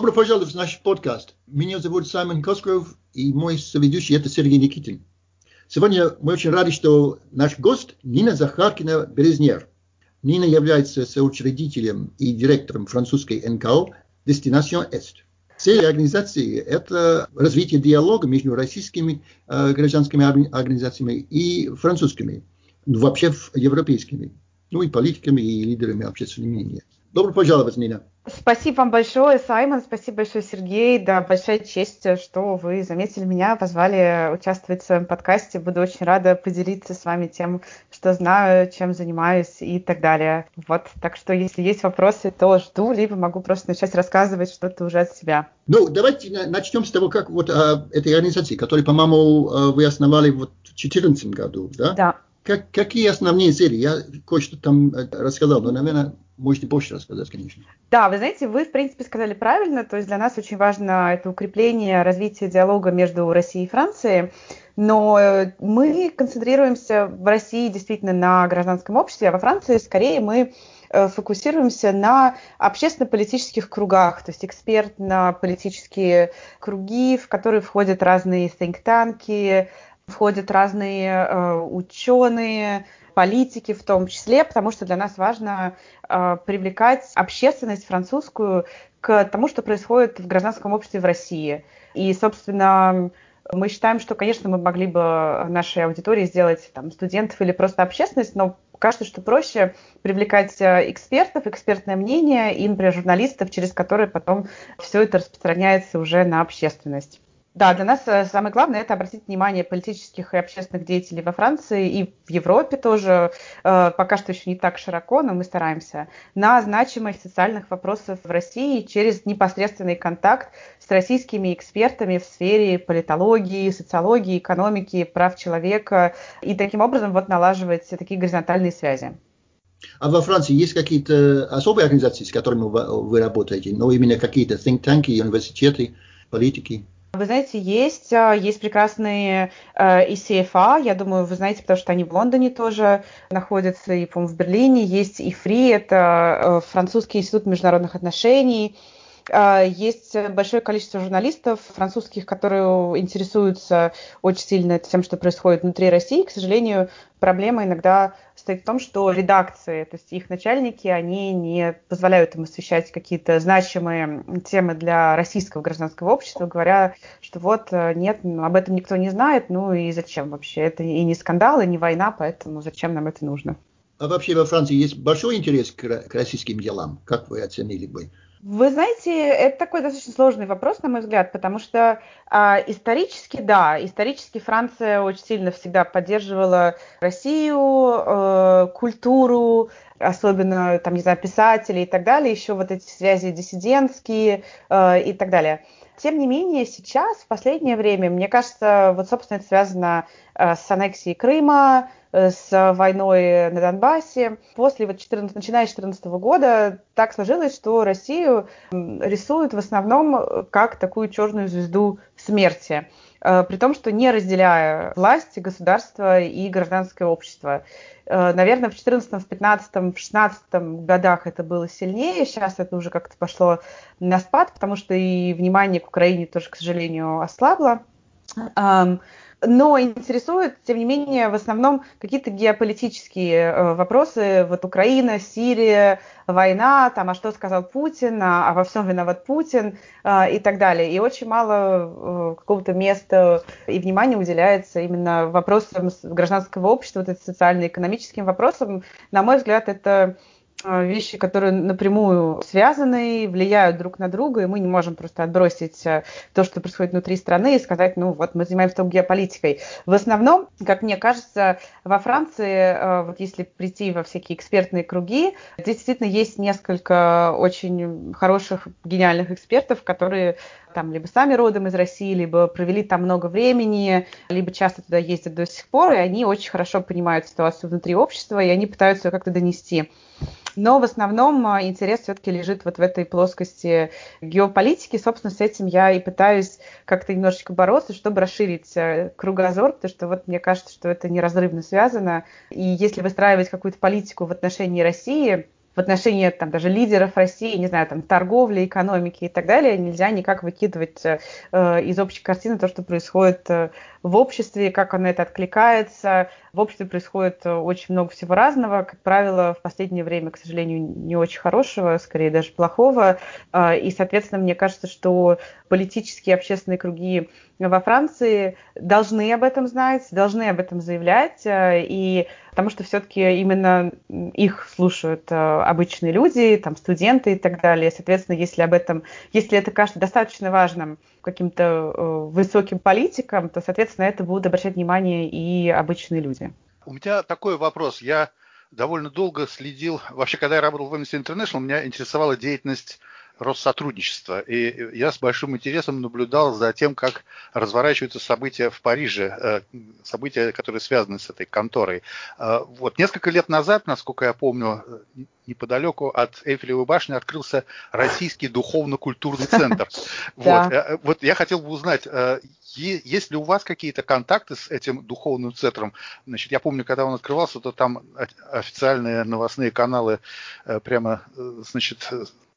Добро пожаловать в наш подкаст. Меня зовут Саймон Коскров, и мой соведущий это Сергей Никитин. Сегодня мы очень рады, что наш гость Нина Захаркина-Березнер. Нина является соучредителем и директором французской НКО «Destination Est». Цель организации – это развитие диалога между российскими э, гражданскими организациями и французскими, ну, вообще европейскими, ну и политиками и лидерами общественного мнения. Добро пожаловать, Нина. Спасибо вам большое, Саймон, спасибо большое, Сергей. Да, большая честь, что вы заметили меня, позвали участвовать в своем подкасте. Буду очень рада поделиться с вами тем, что знаю, чем занимаюсь и так далее. Вот, так что если есть вопросы, то жду, либо могу просто начать рассказывать что-то уже от себя. Ну, давайте начнем с того, как вот а, этой организации, которую, по-моему, а, вы основали вот в 2014 году, да? Да. Как, какие основные цели? Я кое-что там э, рассказал, но, наверное, можете больше рассказать, конечно. Да, вы знаете, вы, в принципе, сказали правильно. То есть для нас очень важно это укрепление, развитие диалога между Россией и Францией. Но э, мы концентрируемся в России действительно на гражданском обществе, а во Франции скорее мы э, фокусируемся на общественно-политических кругах, то есть экспертно-политические круги, в которые входят разные think-танки, входят разные э, ученые, политики в том числе, потому что для нас важно э, привлекать общественность французскую к тому, что происходит в гражданском обществе в России. И, собственно, мы считаем, что, конечно, мы могли бы нашей аудитории сделать там, студентов или просто общественность, но кажется, что проще привлекать э, экспертов, экспертное мнение и, например, журналистов, через которые потом все это распространяется уже на общественность. Да, для нас э, самое главное это обратить внимание политических и общественных деятелей во Франции и в Европе тоже, э, пока что еще не так широко, но мы стараемся, на значимость социальных вопросов в России через непосредственный контакт с российскими экспертами в сфере политологии, социологии, экономики, прав человека и таким образом вот налаживать такие горизонтальные связи. А во Франции есть какие-то особые организации, с которыми вы, работаете, но именно какие-то think tanки, университеты, политики? Вы знаете, есть, а, есть прекрасные э, ECFA, я думаю, вы знаете, потому что они в Лондоне тоже находятся, и, по-моему, в Берлине. Есть ИФРИ, это э, Французский институт международных отношений. Э, есть большое количество журналистов французских, которые интересуются очень сильно тем, что происходит внутри России. К сожалению, проблема иногда состоит в том, что редакции, то есть их начальники, они не позволяют им освещать какие-то значимые темы для российского гражданского общества, говоря, что вот э, нет, ну, об этом никто не знает, ну и зачем вообще? Это и не скандал, и не война, поэтому зачем нам это нужно? А вообще во Франции есть большой интерес к российским делам, как вы оценили бы? Вы знаете, это такой достаточно сложный вопрос, на мой взгляд, потому что э, исторически, да, исторически Франция очень сильно всегда поддерживала Россию, э, культуру, особенно, там, не знаю, писателей и так далее, еще вот эти связи диссидентские э, и так далее. Тем не менее, сейчас, в последнее время, мне кажется, вот, собственно, это связано э, с аннексией Крыма, э, с войной на Донбассе. После, вот 14, начиная с 2014 года, так сложилось, что Россию рисуют в основном э, как такую черную звезду смерти при том, что не разделяя власть, государство и гражданское общество. Наверное, в 2014, в 2015, в 2016 годах это было сильнее, сейчас это уже как-то пошло на спад, потому что и внимание к Украине тоже, к сожалению, ослабло но интересуют, тем не менее, в основном какие-то геополитические э, вопросы. Вот Украина, Сирия, война, там, а что сказал Путин, а, а во всем виноват Путин э, и так далее. И очень мало э, какого-то места и внимания уделяется именно вопросам гражданского общества, вот социально-экономическим вопросам. На мой взгляд, это а, вещи, которые напрямую связаны, влияют друг на друга, и мы не можем просто отбросить э, то, что происходит внутри страны, и сказать, ну вот мы занимаемся только геополитикой. В основном, как мне кажется, во Франции, э, вот если прийти во всякие экспертные круги, здесь действительно есть несколько очень хороших, гениальных экспертов, которые там либо сами родом из России, либо провели там много времени, либо часто туда ездят до сих пор, и они очень хорошо понимают ситуацию внутри общества, и они пытаются ее как-то донести. Но в основном а, интерес все-таки лежит вот в этой плоскости геополитики. Собственно, с этим я и пытаюсь как-то немножечко бороться, чтобы расширить э, кругозор, потому что вот мне кажется, что это неразрывно связано. И если выстраивать какую-то политику в отношении России, в отношении там даже лидеров России, не знаю, там торговли, экономики и так далее, нельзя никак выкидывать э, из общей картины то, что происходит э, в обществе, как оно это откликается. В обществе происходит э, очень много всего разного, как правило, в последнее время, к сожалению, не очень хорошего, скорее даже плохого. Э, и, соответственно, мне кажется, что политические общественные круги во Франции должны об этом знать, должны об этом заявлять, э, и потому что все-таки именно их слушают обычные люди, там студенты и так далее. Соответственно, если об этом, если это кажется достаточно важным каким-то высоким политикам, то, соответственно, это будут обращать внимание и обычные люди. У меня такой вопрос. Я довольно долго следил, вообще, когда я работал в Amnesty International, меня интересовала деятельность Россотрудничества. И я с большим интересом наблюдал за тем, как разворачиваются события в Париже, э, события, которые связаны с этой конторой. Э, вот несколько лет назад, насколько я помню, неподалеку от Эйфелевой башни открылся Российский духовно-культурный центр. Вот, э, вот я хотел бы узнать, есть ли у вас какие-то контакты с этим духовным центром? Значит, я помню, когда он открывался, то там официальные новостные каналы прямо, значит,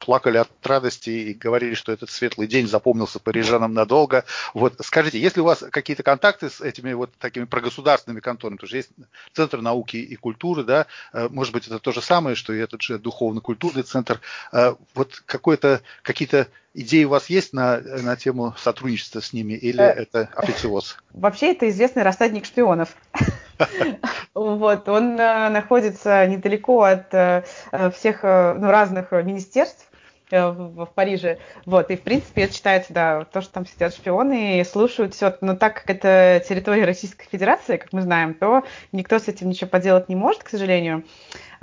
плакали от радости и говорили, что этот светлый день запомнился парижанам надолго. Вот скажите, есть ли у вас какие-то контакты с этими вот такими прогосударственными конторами? Потому что есть Центр науки и культуры, да, э, может быть, это то же самое, что и этот же духовно-культурный центр. Э, вот какое-то, какие-то идеи у вас есть на, на тему сотрудничества с ними или э, это официоз? Вообще это известный рассадник шпионов. Вот, он находится недалеко от всех ну, разных министерств, Э, в, в Париже. Вот, и в принципе это считается, да, то, что там сидят шпионы и слушают все. Но так как это территория Российской Федерации, как мы знаем, то никто с этим ничего поделать не может, к сожалению.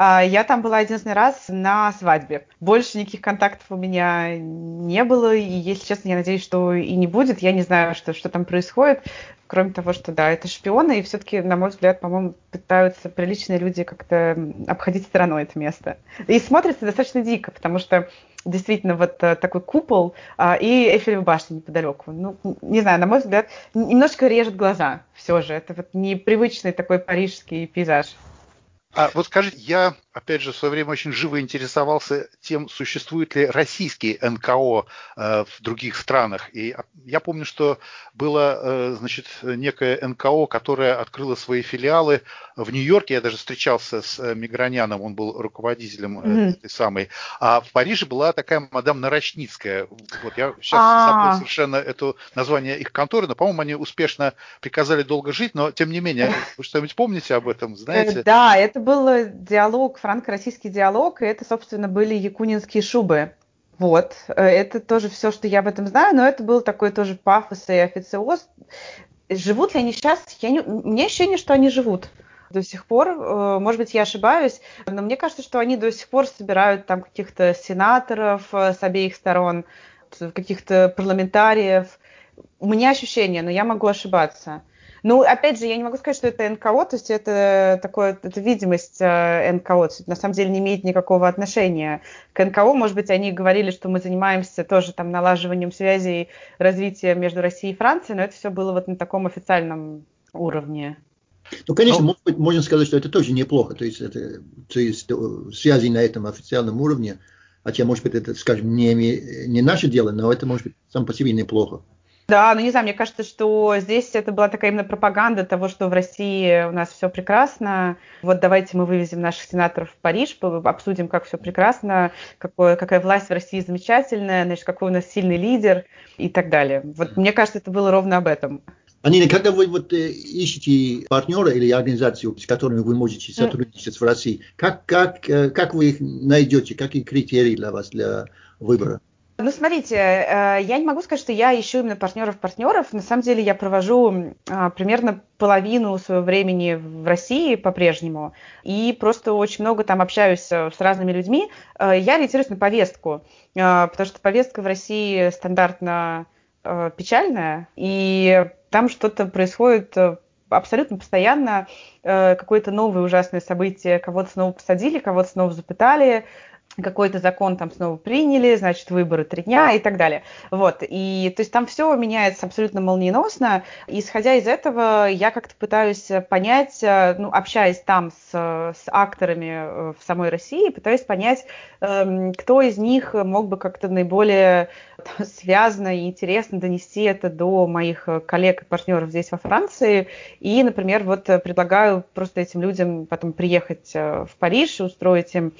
А, я там была единственный раз на свадьбе. Больше никаких контактов у меня не было, и, если честно, я надеюсь, что и не будет. Я не знаю, что, что там происходит, кроме того, что, да, это шпионы, и все-таки, на мой взгляд, по-моему, пытаются приличные люди как-то обходить стороной это место. И смотрится достаточно дико, потому что действительно вот э, такой купол а, и Эйфелева башня неподалеку. Ну, не знаю, на мой взгляд, немножко режет глаза все же. Это вот непривычный такой парижский пейзаж. А вот скажите, я опять же, в свое время очень живо интересовался тем, существует ли российский НКО э, в других странах. И я помню, что было, э, значит, некое НКО, которое открыло свои филиалы в Нью-Йорке. Я даже встречался с э, Миграняном, он был руководителем mm-hmm. этой самой. А в Париже была такая мадам Нарочницкая. Вот я сейчас а. забыл совершенно это название их конторы, но, по-моему, они успешно приказали долго жить, но тем не менее, вы что-нибудь помните об этом, знаете? Да, это был диалог франко-российский диалог, и это, собственно, были якунинские шубы. Вот, э, это тоже все, что я об этом знаю, но это был такой тоже пафос и официоз. Живут ли они сейчас? Я не... Мне ощущение, что они живут до сих пор. Э, может быть, я ошибаюсь, но мне кажется, что они до сих пор собирают там каких-то сенаторов э, с обеих сторон, каких-то парламентариев. У меня ощущение, но я могу ошибаться. Ну, опять же, я не могу сказать, что это НКО, то есть это такое, это видимость э, НКО, то есть на самом деле не имеет никакого отношения к НКО. Может быть, они говорили, что мы занимаемся тоже там налаживанием связей, развитием между Россией и Францией, но это все было вот на таком официальном уровне. Ну, конечно, но... может быть, можно сказать, что это тоже неплохо. То есть, это, то есть связи на этом официальном уровне, хотя, может быть, это, скажем, не, не наше дело, но это может быть сам по себе неплохо. Да, ну не знаю, мне кажется, что здесь это была такая именно пропаганда того, что в России у нас все прекрасно. Вот давайте мы вывезем наших сенаторов в Париж, обсудим, как все прекрасно, какое, какая власть в России замечательная, значит, какой у нас сильный лидер и так далее. Вот мне кажется, это было ровно об этом. Анина, когда вы вот, э, ищете партнера или организацию, с которыми вы можете сотрудничать в России, как, как, э, как вы их найдете, какие критерии для вас для выбора? Ну, смотрите, э, я не могу сказать, что я ищу именно партнеров-партнеров. На самом деле я провожу а, примерно половину своего времени в России по-прежнему. И просто очень много там общаюсь э, с разными людьми. Э, я ориентируюсь на повестку, потому что повестка в России стандартно печальная, и там что-то происходит абсолютно постоянно, какое-то новое ужасное событие, кого-то снова посадили, кого-то снова запытали, какой-то закон там снова приняли, значит, выборы три дня и так далее. Вот, и то есть там все меняется абсолютно молниеносно. Исходя из этого, я как-то пытаюсь понять, э, ну, общаясь там с, с акторами э, в самой России, пытаюсь понять, эм, кто из них мог бы как-то наиболее связано и интересно донести это до моих коллег и партнеров здесь во Франции. И, например, вот предлагаю просто этим людям потом приехать э, в Париж и устроить им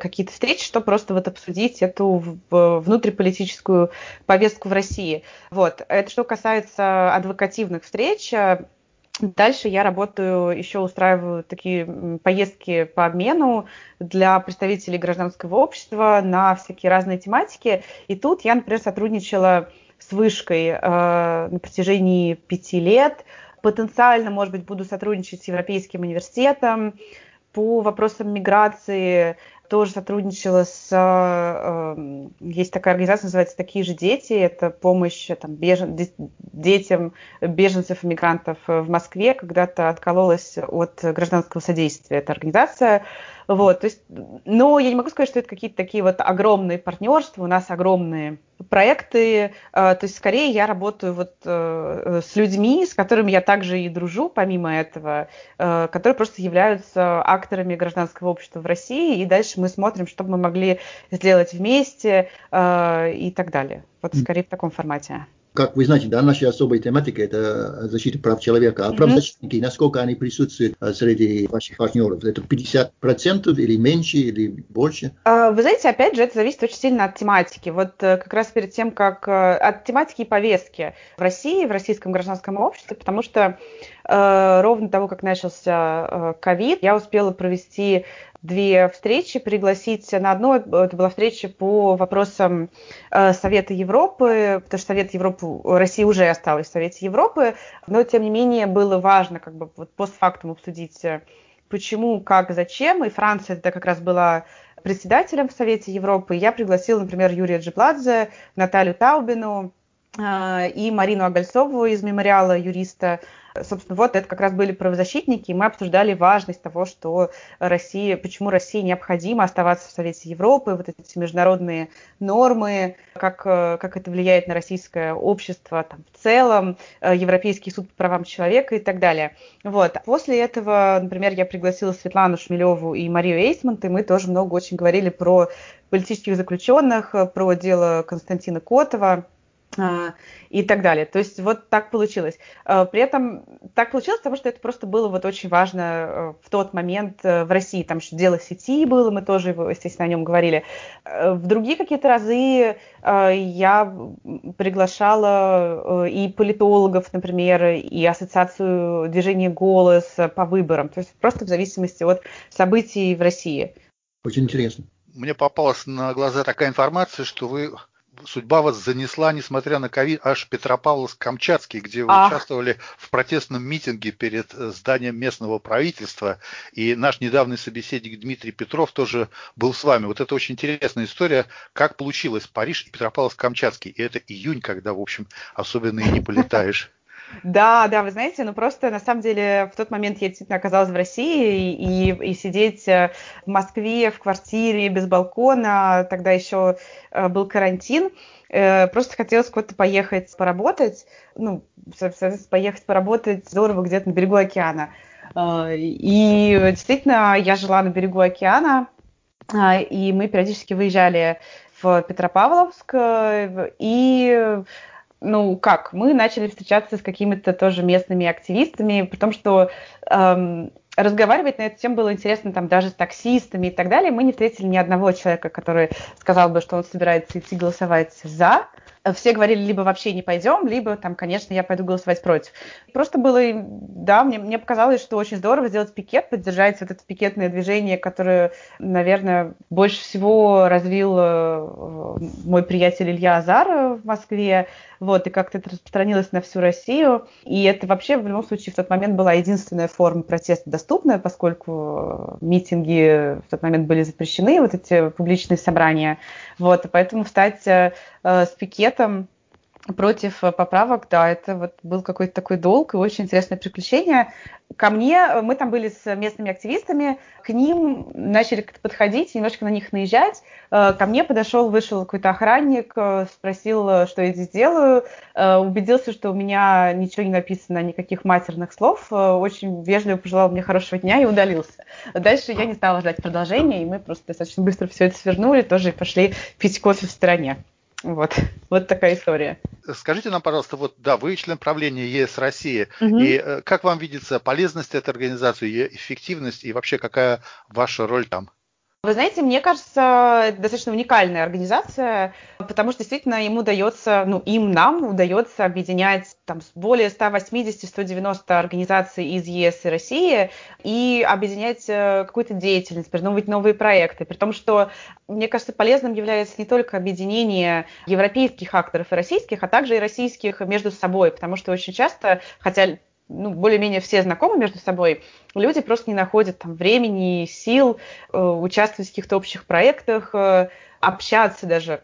какие-то встречи, чтобы просто вот обсудить эту внутриполитическую повестку в России. Вот. Это что касается адвокативных встреч. Дальше я работаю, еще устраиваю такие поездки по обмену для представителей гражданского общества на всякие разные тематики. И тут я, например, сотрудничала с вышкой э, на протяжении пяти лет. Потенциально, может быть, буду сотрудничать с Европейским университетом по вопросам миграции, тоже сотрудничала с... Э, эм, есть такая организация, называется «Такие же дети». Это помощь там, бежен, детям беженцев мигрантов в Москве. Когда-то откололась от гражданского содействия эта организация. Вот, то есть, но я не могу сказать, что это какие-то такие вот огромные партнерства, у нас огромные проекты, э, то есть скорее я работаю вот э, с людьми, с которыми я также и дружу, помимо этого, э, которые просто являются акторами гражданского общества в России, и дальше мы смотрим, что мы могли сделать вместе и так далее. Вот скорее в таком формате как вы знаете, да, наша особая тематика – это защита прав человека. А правозащитники, mm-hmm. насколько они присутствуют а, среди ваших партнеров? Это 50% или меньше, или больше? А, вы знаете, опять же, это зависит очень сильно от тематики. Вот э, как раз перед тем, как… Э, от тематики и повестки в России, в российском гражданском обществе, потому что э, ровно того, как начался ковид, я успела провести две встречи, пригласить на одну, это была встреча по вопросам э, Совета Европы, потому что Совет Европы, Россия уже осталась в Совете Европы, но тем не менее было важно как бы вот постфактум обсудить, э, почему, как, зачем, и Франция это как раз была председателем в Совете Европы. Я пригласила, например, Юрия Джибладзе, Наталью Таубину, э, и Марину Агальцову из мемориала юриста, Собственно, вот это как раз были правозащитники, и мы обсуждали важность того, что Россия, почему России необходимо оставаться в Совете Европы, вот эти международные нормы, как, как это влияет на российское общество там, в целом, Европейский суд по правам человека и так далее. Вот. После этого, например, я пригласила Светлану Шмелеву и Марию Эйсмонт, и мы тоже много очень говорили про политических заключенных, про дело Константина Котова, и так далее. То есть вот так получилось. А, при этом так получилось, потому что это просто было вот очень важно э, в тот момент э, в России. Там еще дело сети было, мы тоже, естественно, о нем говорили. Э, в другие какие-то разы я приглашала и политологов, например, и ассоциацию движения «Голос» по выборам. То есть просто в зависимости от событий в России. Очень интересно. Мне попалась на глаза такая информация, что вы судьба вас занесла, несмотря на ковид, аж Петропавловск-Камчатский, где вы Ах. участвовали в протестном митинге перед э, зданием местного правительства. И наш недавний собеседник Дмитрий Петров тоже был с вами. Вот это очень интересная история, как получилось Париж и Петропавловск-Камчатский. И это июнь, когда, в общем, особенно и не полетаешь. Да, да, вы знаете, ну просто на самом деле в тот момент я действительно оказалась в России, и, и сидеть э, в Москве в квартире без балкона, тогда еще э, был карантин, э, просто хотелось куда-то поехать поработать, ну, соответственно, поехать поработать здорово где-то на берегу океана. И действительно, я жила на берегу океана, и мы периодически выезжали в Петропавловск, и ну как, мы начали встречаться с какими-то тоже местными активистами, потому что эм, разговаривать на эту тему было интересно там даже с таксистами и так далее. Мы не встретили ни одного человека, который сказал бы, что он собирается идти голосовать за все говорили, либо вообще не пойдем, либо там, конечно, я пойду голосовать против. Просто было, да, мне, мне показалось, что очень здорово сделать пикет, поддержать вот это пикетное движение, которое, наверное, больше всего развил э, мой приятель Илья Азар в Москве, вот, и как-то это распространилось на всю Россию. И это вообще в любом случае в тот момент была единственная форма протеста доступная, поскольку митинги в тот момент были запрещены, вот эти публичные собрания. Вот, и поэтому встать э, с пикетом против поправок, да, это вот был какой-то такой долг и очень интересное приключение. Ко мне, мы там были с местными активистами, к ним начали подходить, немножко на них наезжать. Э, ко мне подошел, вышел какой-то охранник, э, спросил, что я здесь делаю, э, убедился, что у меня ничего не написано, никаких матерных слов, очень вежливо пожелал мне хорошего дня и удалился. Дальше я не стала ждать продолжения, и мы просто достаточно быстро все это свернули, тоже пошли пить кофе в стороне. Вот, вот такая история. Скажите нам, пожалуйста, вот да, вы член правления ЕС России, угу. и э, как вам видится полезность этой организации, ее эффективность и вообще какая ваша роль там? Вы знаете, мне кажется, это достаточно уникальная организация, потому что действительно ему удается, ну, им, нам удается объединять там более 180-190 организаций из ЕС и России и объединять э, какую-то деятельность, придумывать новые проекты. При том, что, мне кажется, полезным является не только объединение европейских акторов и российских, а также и российских между собой, потому что очень часто, хотя ну, более-менее все знакомы между собой, люди просто не находят там времени, сил э, участвовать в каких-то общих проектах, э, общаться даже.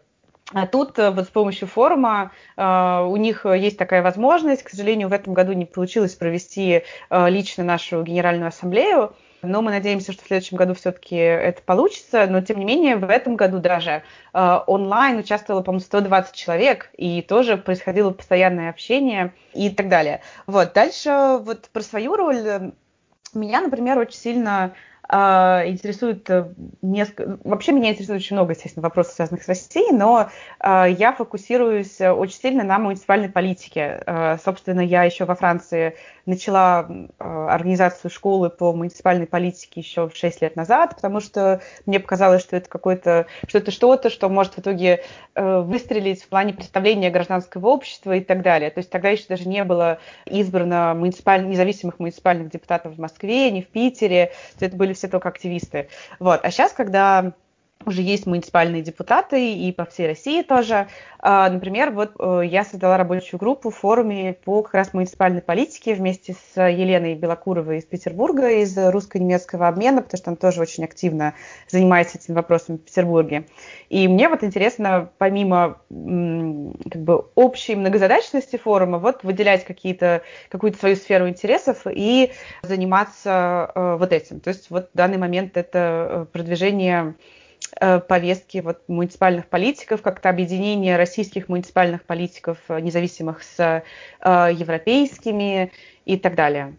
А тут э, вот с помощью форума э, у них есть такая возможность. К сожалению, в этом году не получилось провести э, лично нашу генеральную ассамблею, но мы надеемся, что в следующем году все-таки это получится. Но, тем не менее, в этом году даже э, онлайн участвовало, по-моему, 120 человек, и тоже происходило постоянное общение и так далее. Вот, дальше вот про свою роль меня, например, очень сильно интересует э, несколько... Вообще меня интересует очень много, естественно, вопросов, связанных с Россией, но а, я фокусируюсь очень сильно на муниципальной политике. А, собственно, я еще во Франции начала организацию школы по муниципальной политике еще 6 лет назад, потому что мне показалось, что это какое-то, что это что-то, что может в итоге э, выстрелить в плане представления гражданского общества и так далее. То есть тогда еще даже не было избрано муниципаль... независимых муниципальных депутатов в Москве, не в Питере. Это были все только активисты. Вот. А сейчас, когда уже есть муниципальные депутаты и по всей России тоже. А, например, вот э, я создала рабочую группу в форуме по как раз муниципальной политике вместе с Еленой Белокуровой из Петербурга, из русско-немецкого обмена, потому что она тоже очень активно занимается этим вопросом в Петербурге. И мне вот интересно, помимо как бы общей многозадачности форума, вот выделять какие-то, какую-то свою сферу интересов и заниматься э, вот этим. То есть вот в данный момент это э, продвижение повестки вот, муниципальных политиков, как-то объединение российских муниципальных политиков, э, независимых с э, европейскими и так далее.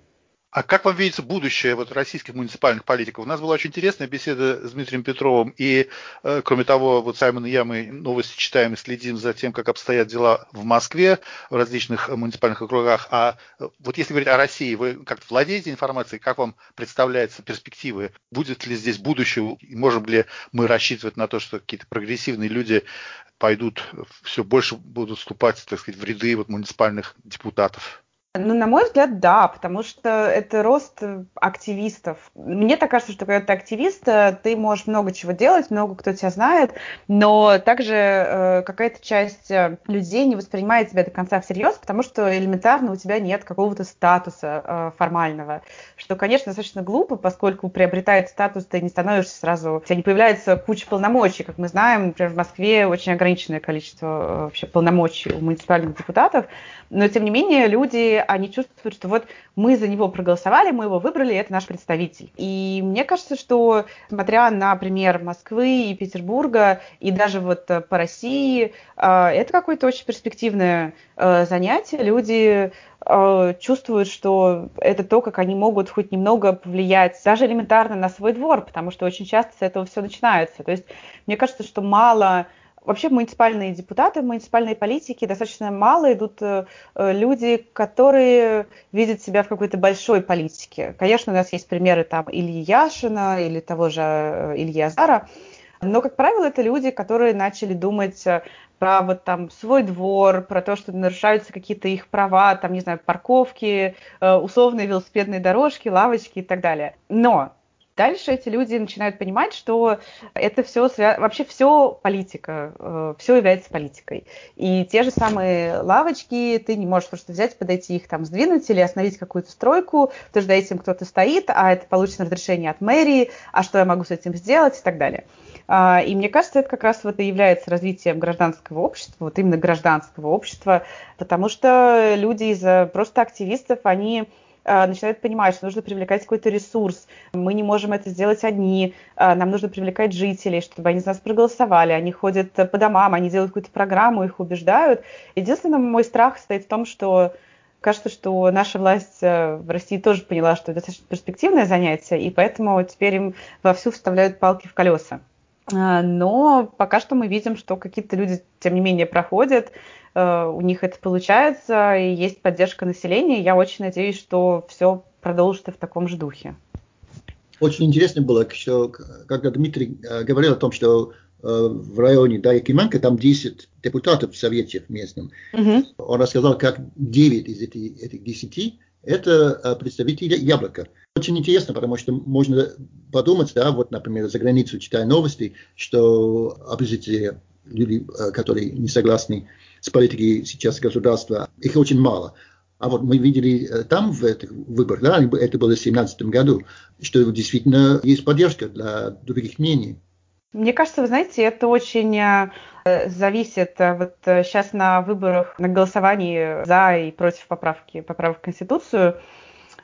А как вам видится будущее вот российских муниципальных политиков? У нас была очень интересная беседа с Дмитрием Петровым, и, э, кроме того, вот Саймон и я, мы новости читаем и следим за тем, как обстоят дела в Москве, в различных муниципальных округах. А э, вот если говорить о России, вы как-то владеете информацией, как вам представляются перспективы? Будет ли здесь будущее? Можем ли мы рассчитывать на то, что какие-то прогрессивные люди пойдут, все больше будут вступать, так сказать, в ряды вот муниципальных депутатов? Ну, на мой взгляд, да, потому что это рост активистов. Мне так кажется, что когда ты активист, ты можешь много чего делать, много кто тебя знает, но также э, какая-то часть э, людей не воспринимает тебя до конца всерьез, потому что элементарно у тебя нет какого-то статуса э, формального, что, конечно, достаточно глупо, поскольку приобретает статус, ты не становишься сразу, у тебя не появляется куча полномочий, как мы знаем, например, в Москве очень ограниченное количество э, вообще полномочий у муниципальных депутатов, но, тем не менее, люди они чувствуют, что вот мы за него проголосовали, мы его выбрали, это наш представитель. И мне кажется, что, смотря на пример Москвы и Петербурга, и даже вот э, по России, э, это какое-то очень перспективное э, занятие. Люди чувствуют, что это то, как они могут хоть немного повлиять даже элементарно на свой двор, потому что очень часто с этого все начинается. То есть мне кажется, что мало Вообще муниципальные депутаты, муниципальные политики достаточно мало идут э, люди, которые видят себя в какой-то большой политике. Конечно, у нас есть примеры там Ильи Яшина или того же э, Ильи Азара, но, как правило, это люди, которые начали думать э, про вот там свой двор, про то, что нарушаются какие-то их права, там, не знаю, парковки, условные велосипедные дорожки, лавочки и так далее. Но дальше эти люди начинают понимать, что это все вообще все политика, э, все является политикой. И те же самые лавочки, ты не можешь просто взять, подойти их там сдвинуть или остановить какую-то стройку, потому что за этим кто-то стоит, а это получено разрешение от мэрии, а что я могу с этим сделать и так далее. А, и мне кажется, это как раз вот и является развитием гражданского общества, вот именно гражданского общества, потому что люди из просто активистов, они начинают понимать, что нужно привлекать какой-то ресурс. Мы не можем это сделать одни. А, нам нужно привлекать жителей, чтобы они за нас проголосовали. Они ходят по домам, они делают какую-то программу, их убеждают. Единственный мой страх стоит в том, что кажется, что наша власть э, в России тоже поняла, что это достаточно перспективное занятие, и поэтому теперь им вовсю вставляют палки в колеса. А, но пока что мы видим, что какие-то люди, тем не менее, проходят, э, у них это получается, и есть поддержка населения. Я очень надеюсь, что все продолжится в таком же духе. Очень интересно было, что когда Дмитрий э, говорил о том, что э, в районе да, Якименко там 10 депутатов в Совете местном, угу. он рассказал, как 9 из этих, этих 10 это представители Яблока. Очень интересно, потому что можно подумать, да, вот, например, за границу читая новости, что оппозиция, люди, э, которые не согласны с политикой сейчас государства, их очень мало. А вот мы видели э, там в этих выборах, да, это было в 2017 году, что действительно есть поддержка для других мнений. Мне кажется, вы знаете, это очень э, зависит вот сейчас на выборах, на голосовании за и против поправки, поправок в Конституцию.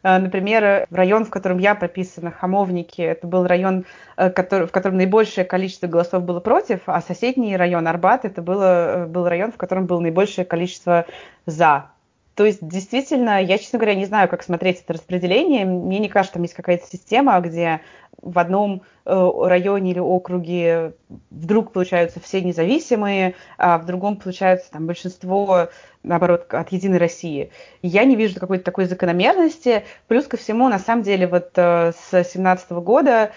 Э, например, район, в котором я прописана, Хамовники, это был район, э, в котором наибольшее количество голосов было против, а соседний район Арбат, это было, э, был район, в котором было наибольшее количество за. То есть, действительно, я, честно говоря, не знаю, как смотреть это распределение. Мне не кажется, там есть какая-то система, где в одном э, районе или округе вдруг получаются все независимые, а в другом получается там большинство, наоборот, от Единой России. Я не вижу какой-то такой закономерности. Плюс ко всему, на самом деле, вот э, с 2017 года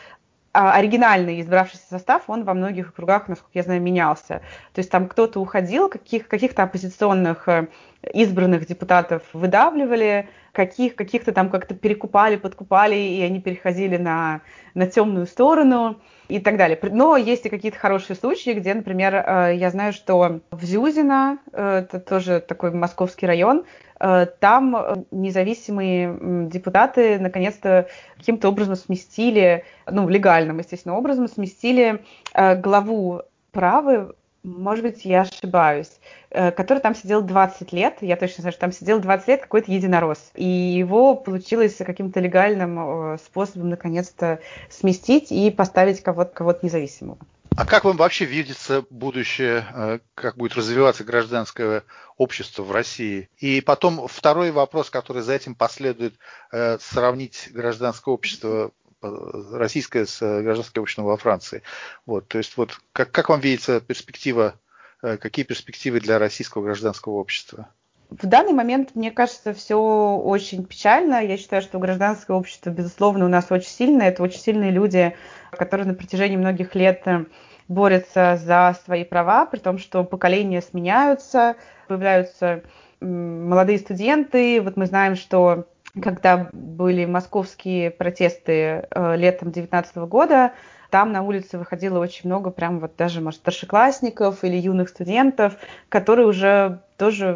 а, оригинальный избравшийся состав, он во многих округах, насколько я знаю, менялся. То есть там кто-то уходил, каких, каких-то оппозиционных э, избранных депутатов выдавливали, каких, каких-то там как-то перекупали, подкупали, и они переходили на, на темную сторону и так далее. Но есть и какие-то хорошие случаи, где, например, э, я знаю, что в Зюзино, э, это тоже такой московский район, э, там независимые депутаты наконец-то каким-то образом сместили, ну, легальным, естественно, образом сместили главу правы может быть, я ошибаюсь, э, который там сидел 20 лет, я точно знаю, что там сидел 20 лет какой-то единорос, и его получилось каким-то легальным э, способом наконец-то сместить и поставить кого-то кого независимого. А как вам вообще видится будущее, э, как будет развиваться гражданское общество в России? И потом второй вопрос, который за этим последует, сравнить гражданское общество российское с э, гражданским обществом во Франции. Вот, то есть вот как, как вам видится перспектива, э, какие перспективы для российского гражданского общества? В данный момент, мне кажется, все очень печально. Я считаю, что гражданское общество, безусловно, у нас очень сильное. Это очень сильные люди, которые на протяжении многих лет э, борются за свои права, при том, что поколения сменяются, появляются молодые студенты. Вот мы знаем, что когда были московские протесты э, летом 2019 года, там на улице выходило очень много прям вот даже, может, старшеклассников или юных студентов, которые уже тоже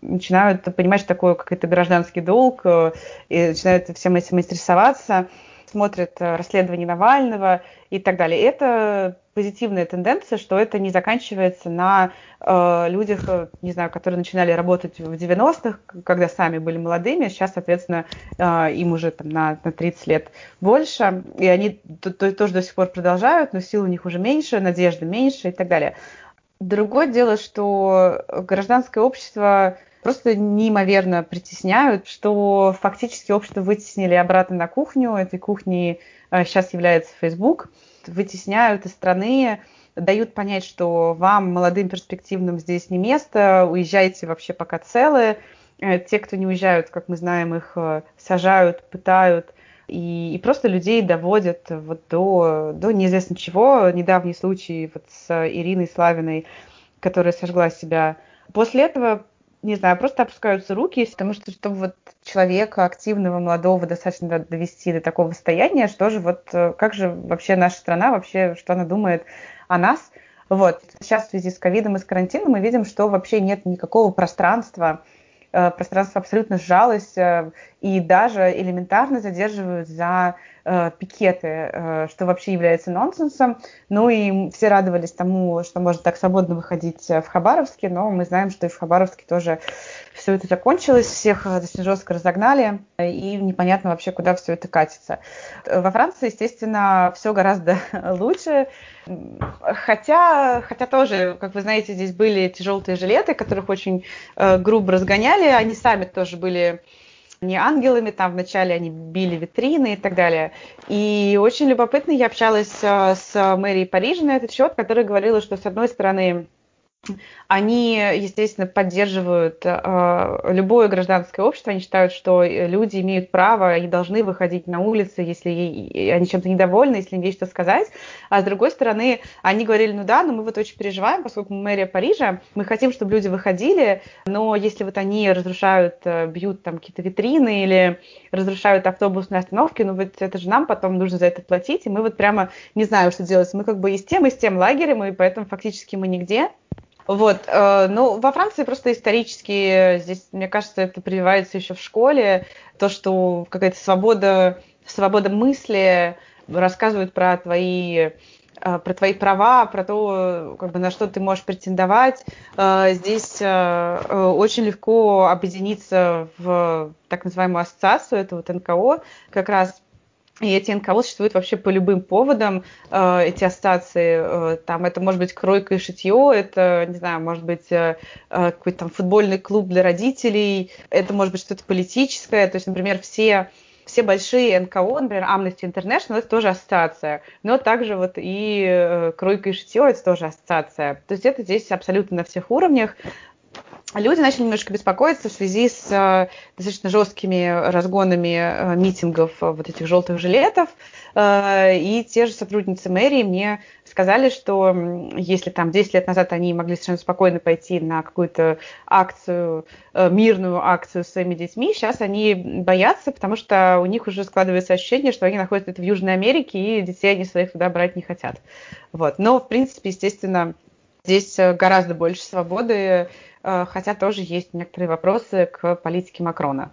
начинают понимать, что такое какой-то гражданский долг, э, и начинают всем этим интересоваться смотрят э, расследование Навального и так далее. Это позитивная тенденция, что это не заканчивается на э, людях, э, не знаю, которые начинали работать в 90-х, когда сами были молодыми, сейчас, соответственно, э, им уже там, на, на 30 лет больше, и они то, то, тоже до сих пор продолжают, но сил у них уже меньше, надежды меньше и так далее. Другое дело, что гражданское общество просто неимоверно притесняют, что фактически общество вытеснили обратно на кухню. Этой кухней сейчас э, является Facebook. Вытесняют из страны, дают понять, что вам, молодым перспективным, здесь не место, уезжайте вообще пока целые. Э, те, кто не уезжают, как мы знаем, их э, сажают, пытают, и, и просто людей доводят вот до, до неизвестно чего. Недавний случай вот с Ириной Славиной, которая сожгла себя. После этого не знаю, просто опускаются руки, потому что чтобы вот человека активного, молодого достаточно довести до такого состояния, что же вот, э, как же вообще наша страна, вообще, что она думает о нас. Вот. Сейчас в связи с ковидом и с карантином мы видим, что вообще нет никакого пространства, э, пространство абсолютно сжалось, э, и даже элементарно задерживают за э, пикеты, э, что вообще является нонсенсом. Ну и все радовались тому, что можно так свободно выходить в Хабаровске, но мы знаем, что и в Хабаровске тоже все это закончилось, всех достаточно жестко разогнали, и непонятно вообще, куда все это катится. Во Франции, естественно, все гораздо лучше, хотя, хотя тоже, как вы знаете, здесь были эти желтые жилеты, которых очень э, грубо разгоняли, они сами тоже были не ангелами, там вначале они били витрины и так далее. И очень любопытно, я общалась э, с мэрией Парижа на этот счет, которая говорила, что с одной стороны они, естественно, поддерживают э, любое гражданское общество. Они считают, что люди имеют право, они должны выходить на улицы, если они чем-то недовольны, если им есть что сказать. А с другой стороны, они говорили, ну да, но мы вот очень переживаем, поскольку мы мэрия Парижа, мы хотим, чтобы люди выходили, но если вот они разрушают, э, бьют там какие-то витрины или разрушают автобусные остановки, ну вот это же нам потом нужно за это платить, и мы вот прямо не знаем, что делать. Мы как бы и с тем, и с тем лагерем, и поэтому фактически мы нигде. Вот, э, ну, во Франции просто исторически, здесь, мне кажется, это прививается еще в школе, то, что какая-то свобода, свобода мысли, рассказывают про твои э, про твои права, про то, как бы, на что ты можешь претендовать. Э, здесь очень легко объединиться в так называемую ассоциацию, это вот НКО, как раз и эти НКО существуют вообще по любым поводам, э, эти ассоциации. Э, там это может быть кройка и шитье, это, не знаю, может быть э, э, какой-то там футбольный клуб для родителей, это может быть что-то политическое. То есть, например, все все большие НКО, например, Amnesty International, это тоже ассоциация, но также вот и э, кройка и шитье, это тоже ассоциация. То есть это здесь абсолютно на всех уровнях люди начали немножко беспокоиться в связи с э, достаточно жесткими разгонами э, митингов э, вот этих желтых жилетов. И те же сотрудницы мэрии мне сказали, что если там 10 лет назад они могли совершенно спокойно пойти на какую-то акцию, мирную акцию с своими детьми, сейчас они боятся, потому что у них уже складывается ощущение, что они находятся в Южной Америке, и детей они своих туда брать не хотят. Вот. Но, в принципе, естественно, здесь гораздо больше свободы, Э, хотя тоже есть некоторые вопросы к политике Макрона.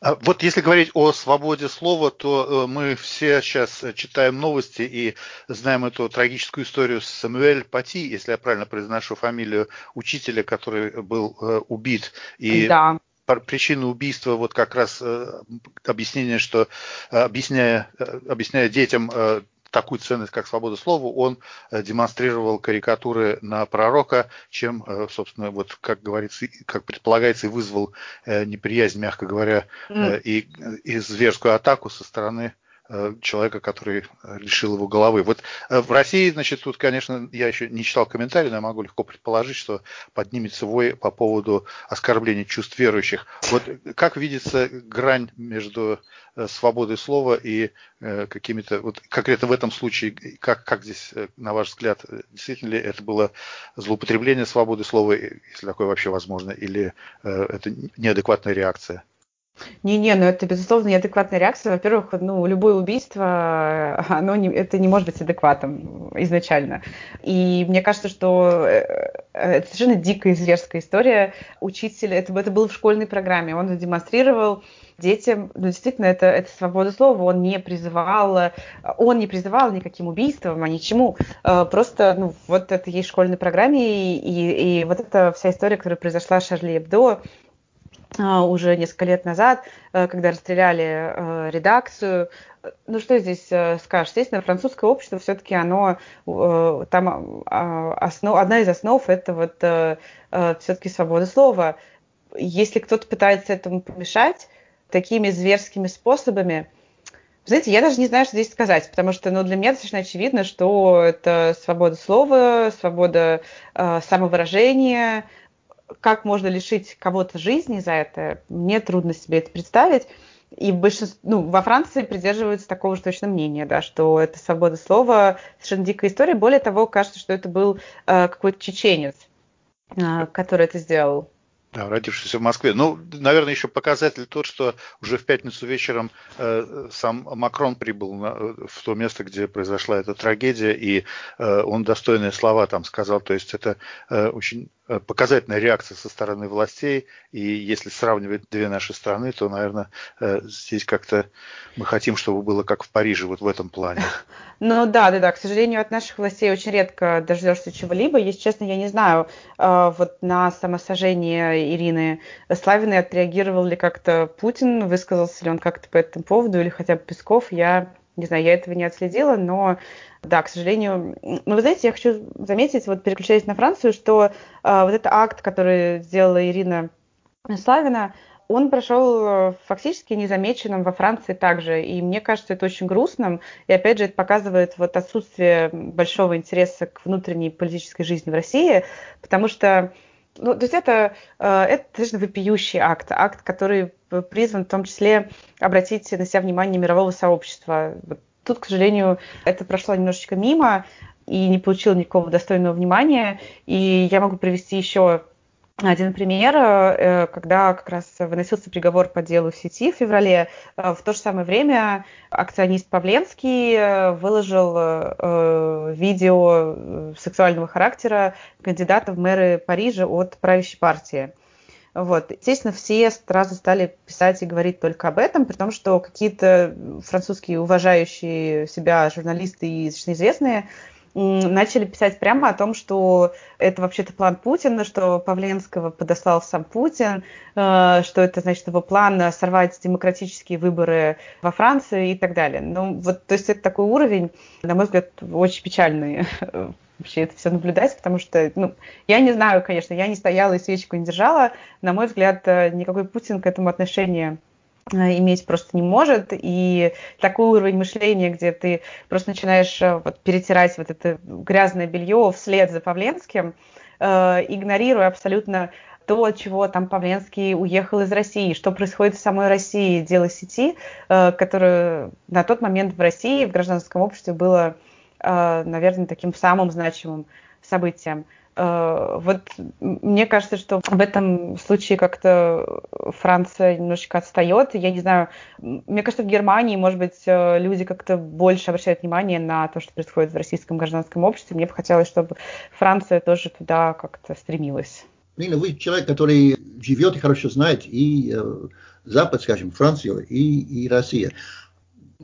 А вот если говорить о свободе слова, то э, мы все сейчас читаем новости и знаем эту трагическую историю с Самуэль Пати, если я правильно произношу фамилию учителя, который был э, убит. И да причина убийства вот как раз объяснение, что объясняя, объясняя детям такую ценность, как свобода слова, он э, демонстрировал карикатуры на пророка, чем, э, собственно, вот как говорится, как предполагается, и вызвал э, неприязнь, мягко говоря, и, и зверскую атаку со стороны человека, который лишил его головы. Вот э, в России, значит, тут, конечно, я еще не читал комментарий, но я могу легко предположить, что поднимется вой по поводу оскорбления чувств верующих. Вот как видится грань между э, свободой слова и какими-то, вот конкретно в этом случае, как, как здесь, на ваш взгляд, действительно ли это было злоупотребление свободы слова, если такое вообще возможно, или это неадекватная реакция? Не-не, ну это, безусловно, неадекватная реакция. Во-первых, ну, любое убийство, оно не, это не может быть адекватом изначально. И мне кажется, что э, это совершенно дикая зверская история. Учитель, это, это было в школьной программе, он демонстрировал детям, ну, действительно, это, это свобода слова, он не призывал, он не призывал никаким убийствам, а ничему, э, просто, ну, вот это есть в школьной программе, и, и, и вот эта вся история, которая произошла с Шарли Эбдо, уже несколько лет назад, э, когда расстреляли э, редакцию. Ну что здесь э, скажешь? Естественно, французское общество все-таки оно там а, основ, одна из основ это вот все-таки свобода слова. Если кто-то пытается этому помешать такими зверскими способами, знаете, я даже не знаю, что здесь сказать, потому что ну, для меня достаточно очевидно, что это свобода слова, свобода э, самовыражения, как можно лишить кого-то жизни за это, мне трудно себе это представить. И большинство, ну, во Франции придерживаются такого же точно мнения, да, что это свобода слова, совершенно дикая история. Более того, кажется, что это был э, какой-то чеченец, э, который это сделал. Да, родившийся в Москве. Ну, наверное, еще показатель тот, что уже в пятницу вечером э, сам Макрон прибыл на, в то место, где произошла эта трагедия, и э, он достойные слова там сказал. То есть это э, очень Э, показательная реакция со стороны властей. И если сравнивать две наши страны, то, наверное, э, здесь как-то мы хотим, чтобы было как в Париже, вот в этом плане. Ну да, да, да. К сожалению, от наших властей очень редко дождешься чего-либо. Если честно, я не знаю, э, вот на самосожжение Ирины Славиной отреагировал ли как-то Путин, высказался ли он как-то по этому поводу, или хотя бы Песков. Я не знаю, я этого не отследила, но да, к сожалению. Но вы знаете, я хочу заметить, вот переключаясь на Францию, что э, вот этот акт, который сделала Ирина Славина, он прошел э, фактически незамеченным во Франции также. И мне кажется, это очень грустным. И опять же, это показывает вот отсутствие большого интереса к внутренней политической жизни в России, потому что ну, то есть это, э, это достаточно вопиющий акт, акт, который призван в том числе обратить на себя внимание мирового сообщества. Тут, к сожалению, это прошло немножечко мимо и не получило никакого достойного внимания. И я могу привести еще один пример, э, когда как раз выносился приговор по делу в сети в феврале, э, в то же самое время акционист Павленский э, выложил видео сексуального характера кандидата в мэры Парижа от правящей партии. Вот. Естественно, все сразу стали писать и говорить только об этом, при том, что какие-то французские уважающие себя журналисты и известные начали писать прямо о том, что это вообще-то план Путина, что Павленского подослал сам Путин, э, что это, значит, его план сорвать демократические выборы во Франции и так далее. Ну, вот, то есть это такой уровень, на мой взгляд, очень печальный вообще это все наблюдать, потому что, ну, я не знаю, конечно, я не стояла и свечку не держала. На мой взгляд, э, никакой Путин к этому отношения иметь просто не может. И такой уровень мышления, где ты просто начинаешь э, вот, перетирать вот это грязное белье вслед за Павленским, э, игнорируя абсолютно то, от чего там Павленский уехал из России, что происходит в самой России, дело сети, э, которое на тот момент в России, в гражданском обществе было Э, наверное, таким самым значимым событием. Э, вот мне кажется, что в этом случае как-то Франция немножечко отстает. Я не знаю, мне кажется, в Германии, может быть, э, люди как-то больше обращают внимание на то, что происходит в российском гражданском обществе. Мне бы хотелось, чтобы Франция тоже туда как-то стремилась. Нина, вы человек, который живет и хорошо знает и Запад, скажем, Францию, и, и Россию.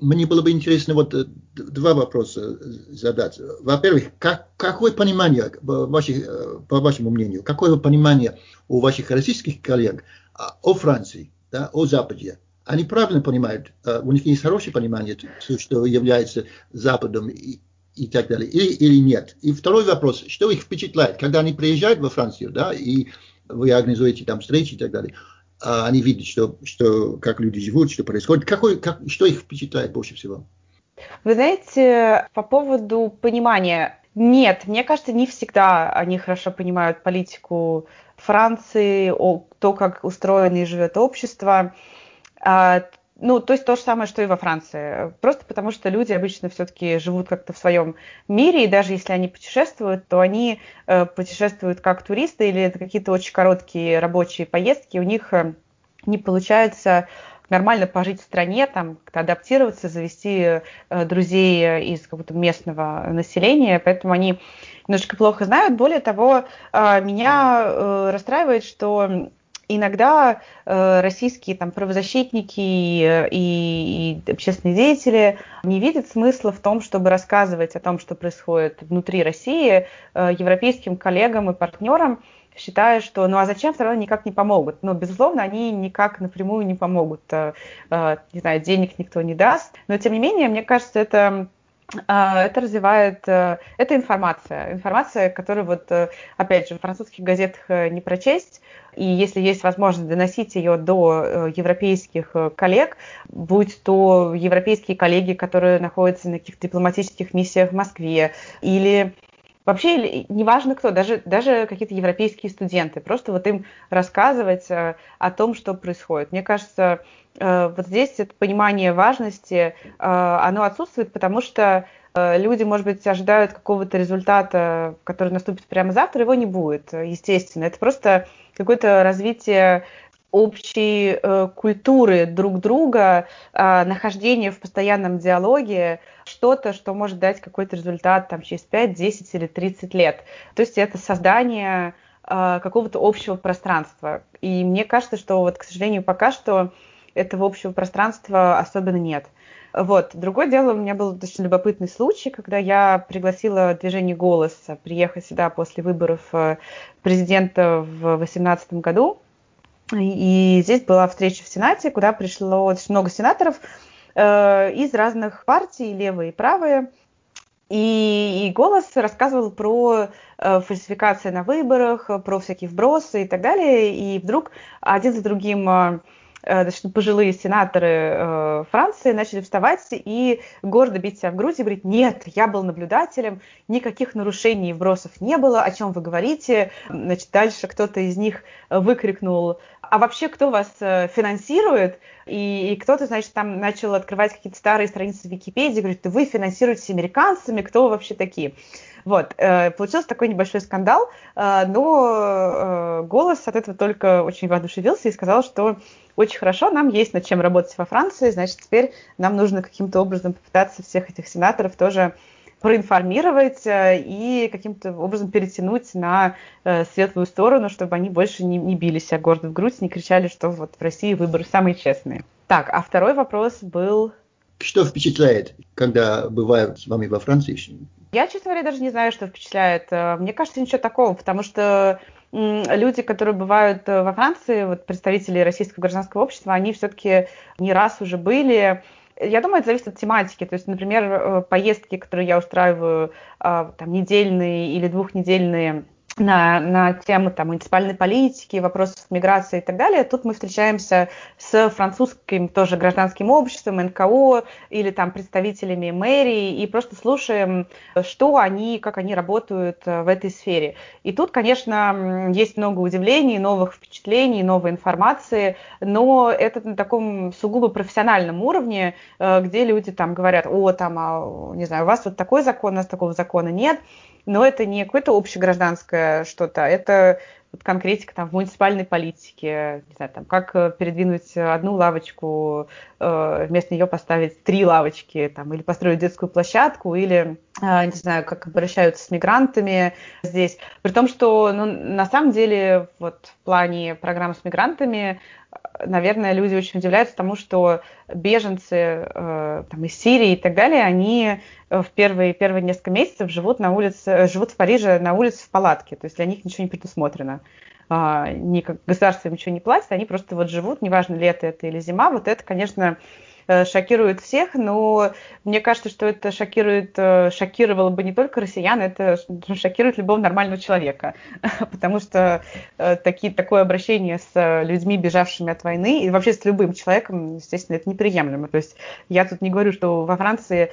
Мне было бы интересно вот э, два вопроса задать. Во-первых, как, какое понимание, ваших, э, по вашему мнению, какое понимание у ваших российских коллег а, о Франции, да, о Западе? Они правильно понимают, э, у них есть хорошее понимание, что является Западом и, и так далее, или, или нет? И второй вопрос, что их впечатляет, когда они приезжают во Францию, да, и вы организуете там встречи и так далее – они видят, что, что, как люди живут, что происходит. Какой, как, что их впечатляет больше всего? Вы знаете, по поводу понимания, нет, мне кажется, не всегда они хорошо понимают политику Франции, то, как устроено и живет общество. Ну, то есть то же самое, что и во Франции. Просто потому, что люди обычно все-таки живут как-то в своем мире, и даже если они путешествуют, то они э, путешествуют как туристы или это какие-то очень короткие рабочие поездки. У них э, не получается нормально пожить в стране, там, адаптироваться, завести э, друзей из какого-то местного населения, поэтому они немножко плохо знают. Более того, э, меня э, расстраивает, что иногда э, российские там, правозащитники и, и, общественные деятели не видят смысла в том, чтобы рассказывать о том, что происходит внутри России э, европейским коллегам и партнерам, считая, что ну а зачем все равно никак не помогут. Но, безусловно, они никак напрямую не помогут. Э, э, не знаю, денег никто не даст. Но, тем не менее, мне кажется, это это развивает, э, это информация, информация, которую вот, э, опять же, в французских газетах э, не прочесть, и если есть возможность доносить ее до европейских коллег, будь то европейские коллеги, которые находятся на каких-то дипломатических миссиях в Москве, или вообще неважно кто, даже, даже какие-то европейские студенты, просто вот им рассказывать о том, что происходит. Мне кажется, Э, вот здесь это понимание важности, э, оно отсутствует, потому что э, люди, может быть, ожидают какого-то результата, который наступит прямо завтра, его не будет, естественно. Это просто какое-то развитие общей э, культуры друг друга, э, нахождение в постоянном диалоге, что-то, что может дать какой-то результат там, через 5, 10 или 30 лет. То есть это создание э, какого-то общего пространства. И мне кажется, что вот, к сожалению, пока что этого общего пространства особенно нет. Вот. Другое дело, у меня был достаточно любопытный случай, когда я пригласила движение «Голос» приехать сюда после выборов э, президента в 2018 году. И здесь была встреча в Сенате, куда пришло очень много сенаторов э, из разных партий, левые и правые. И, и голос рассказывал про э, фальсификации на выборах, про всякие вбросы и так далее. И вдруг один за другим э, Э, значит, пожилые сенаторы э, Франции начали вставать и гордо бить себя в грудь и говорить, нет, я был наблюдателем, никаких нарушений и вбросов не было, о чем вы говорите. Значит, дальше кто-то из них выкрикнул, а вообще кто вас э, финансирует? И, и кто-то, значит, там начал открывать какие-то старые страницы в Википедии, говорит, вы финансируетесь американцами, кто вы вообще такие? Вот, э, получился такой небольшой скандал, э, но э, голос от этого только очень воодушевился и сказал, что очень хорошо, нам есть над чем работать во Франции, значит, теперь нам нужно каким-то образом попытаться всех этих сенаторов тоже проинформировать и каким-то образом перетянуть на светлую сторону, чтобы они больше не, не били себя гордо в грудь, не кричали, что вот в России выборы самые честные. Так, а второй вопрос был... Что впечатляет, когда бывают с вами во Франции? Я, честно говоря, даже не знаю, что впечатляет. Э, мне кажется, ничего такого, потому что люди, которые бывают э, во Франции, вот представители российского гражданского общества, они все-таки не раз уже были. Я думаю, это зависит от тематики. То есть, например, э, поездки, которые я устраиваю, а, там, недельные или двухнедельные, на, на тему там, муниципальной политики, вопросов миграции и так далее. Тут мы встречаемся с французским тоже гражданским обществом, НКО или там представителями мэрии и просто слушаем, что они, как они работают э, в этой сфере. И тут, конечно, есть много удивлений, новых впечатлений, новой информации, но это на таком сугубо профессиональном уровне, э, где люди там говорят, о, там, а, не знаю, у вас вот такой закон, у нас такого закона нет но это не какое-то общегражданское что-то, это вот конкретика там в муниципальной политике, не знаю, там, как э, передвинуть одну лавочку, э, вместо нее поставить три лавочки, там, или построить детскую площадку, или, э, не знаю, как обращаются с мигрантами здесь. При том, что, ну, на самом деле, вот в плане программ с мигрантами наверное, люди очень удивляются тому, что беженцы э, там, из Сирии и так далее, они в первые, первые несколько месяцев живут на улице, живут в Париже на улице в палатке, то есть для них ничего не предусмотрено. А, ни государство им ничего не платит, они просто вот живут, неважно, лето это или зима. Вот это, конечно, Э, шокирует всех, но мне кажется, что это шокирует, э, шокировало бы не только россиян, это шокирует любого нормального человека, потому что э, такие, такое обращение с людьми, бежавшими от войны, и вообще с любым человеком, естественно, это неприемлемо. То есть я тут не говорю, что во Франции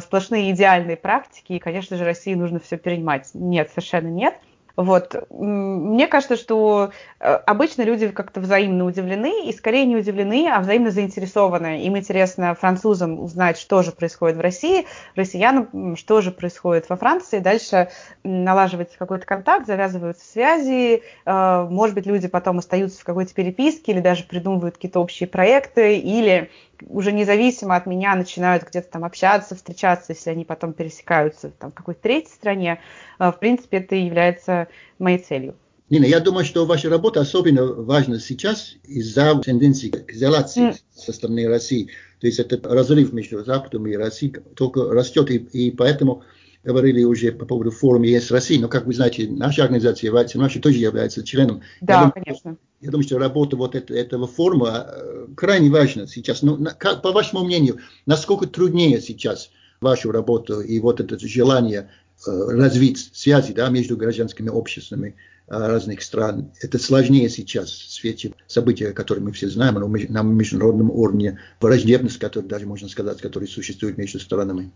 сплошные идеальные практики, и, конечно же, России нужно все перенимать. Нет, совершенно нет. Вот. Мне кажется, что э, обычно люди как-то взаимно удивлены, и скорее не удивлены, а взаимно заинтересованы. Им интересно французам узнать, что же происходит в России, россиянам, что же происходит во Франции. Дальше налаживается какой-то контакт, завязываются связи. Э, может быть, люди потом остаются в какой-то переписке или даже придумывают какие-то общие проекты, или уже независимо от меня начинают где-то там общаться, встречаться, если они потом пересекаются там, в какой-то третьей стране. А, в принципе, это является моей целью. Нина, я думаю, что ваша работа особенно важна сейчас из-за тенденции к изоляции mm. со стороны России. То есть это разрыв между Западом и Россией только растет, и, и поэтому говорили уже по поводу форума ЕС России, но, как вы знаете, наша организация Вайцер тоже является членом. Да, я думаю, конечно. Я думаю, что работа вот это, этого форума э, крайне важна сейчас. Но, ну, как, по вашему мнению, насколько труднее сейчас вашу работу и вот это желание э, развить связи да, между гражданскими обществами э, разных стран. Это сложнее сейчас в свете событий, которые мы все знаем, но на международном уровне, враждебность, которая даже можно сказать, которая существует между странами.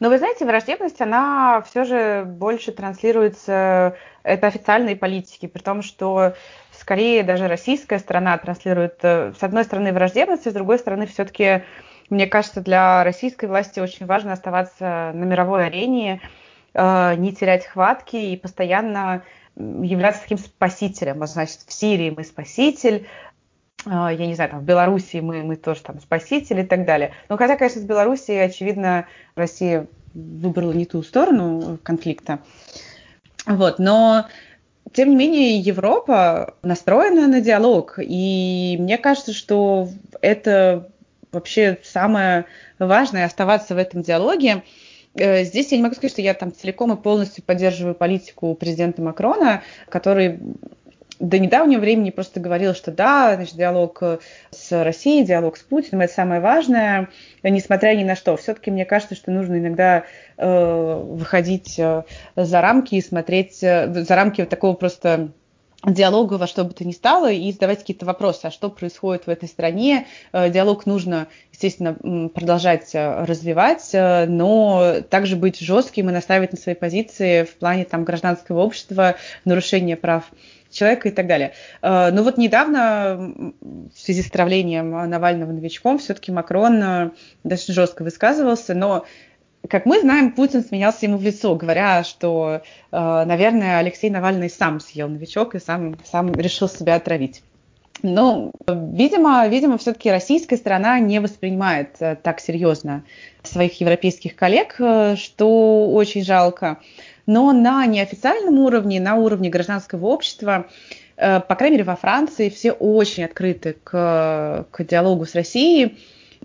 Но вы знаете, враждебность, она все же больше транслируется, это официальные политики, при том, что скорее даже российская страна транслирует, э, с одной стороны, враждебность, а с другой стороны, все-таки, мне кажется, для российской власти очень важно оставаться на мировой арене, э, не терять хватки и постоянно являться таким спасителем. Значит, в Сирии мы спаситель, я не знаю, там в Белоруссии мы, мы тоже там спасители и так далее. Но хотя, конечно, с Белоруссией, очевидно, Россия выбрала не ту сторону конфликта. Вот, но тем не менее, Европа настроена на диалог, и мне кажется, что это вообще самое важное оставаться в этом диалоге. Э, здесь я не могу сказать, что я там целиком и полностью поддерживаю политику президента Макрона, который до недавнего времени просто говорил, что да, значит, диалог с Россией, диалог с Путиным это самое важное, несмотря ни на что. Все-таки мне кажется, что нужно иногда э, выходить э, за рамки и смотреть э, за рамки вот такого просто диалога во что бы то ни стало и задавать какие-то вопросы, а что происходит в этой стране. Э, диалог нужно, естественно, продолжать э, развивать, э, но также быть жестким и наставить на свои позиции в плане там, гражданского общества, нарушения прав человека и так далее. Но вот недавно в связи с отравлением Навального новичком все-таки Макрон достаточно жестко высказывался, но как мы знаем, Путин смеялся ему в лицо, говоря, что, э, наверное, Алексей Навальный сам съел новичок и сам, сам решил себя отравить. Но, видимо, видимо, все-таки российская сторона не воспринимает э, так серьезно своих европейских коллег, э, что очень жалко. Но на неофициальном уровне, на уровне гражданского общества, по крайней мере, во Франции все очень открыты к, к диалогу с Россией,